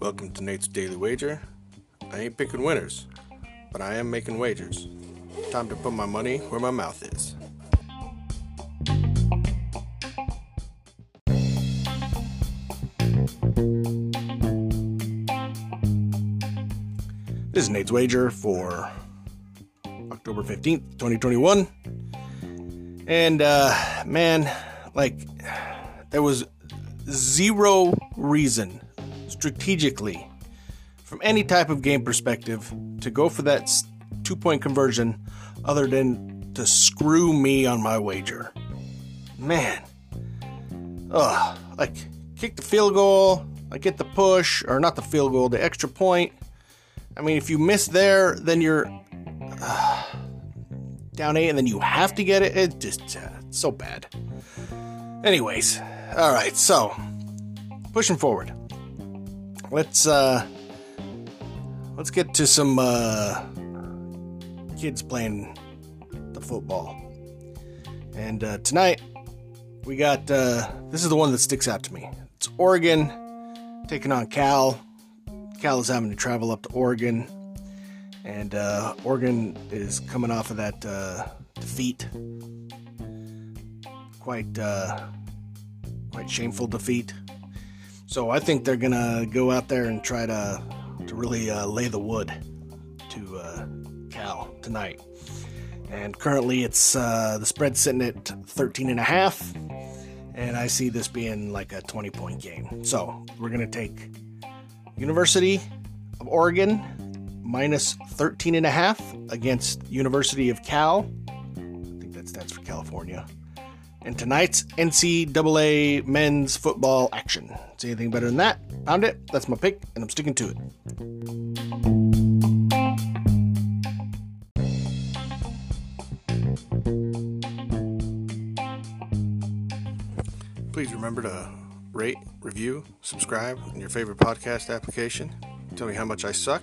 Welcome to Nate's Daily Wager. I ain't picking winners, but I am making wagers. Time to put my money where my mouth is. This is Nate's Wager for October 15th, 2021. And, uh, man, like, there was zero reason strategically from any type of game perspective to go for that two point conversion other than to screw me on my wager. Man. Ugh. Like, kick the field goal, I get the push, or not the field goal, the extra point. I mean, if you miss there, then you're uh, down eight, and then you have to get it. It just uh, so bad. Anyways, all right. So pushing forward. Let's uh, let's get to some uh, kids playing the football. And uh, tonight we got uh, this is the one that sticks out to me. It's Oregon taking on Cal. Cal is having to travel up to Oregon, and uh, Oregon is coming off of that uh, defeat. Quite, uh, quite shameful defeat. So I think they're gonna go out there and try to to really uh, lay the wood to uh, Cal tonight. And currently, it's uh, the spread sitting at 13 and a half, and I see this being like a 20 point game. So we're gonna take University of Oregon minus 13 and a half against University of Cal. I think that stands for California. And tonight's NCAA men's football action. See anything better than that? Found it. That's my pick, and I'm sticking to it. Please remember to rate, review, subscribe in your favorite podcast application. Tell me how much I suck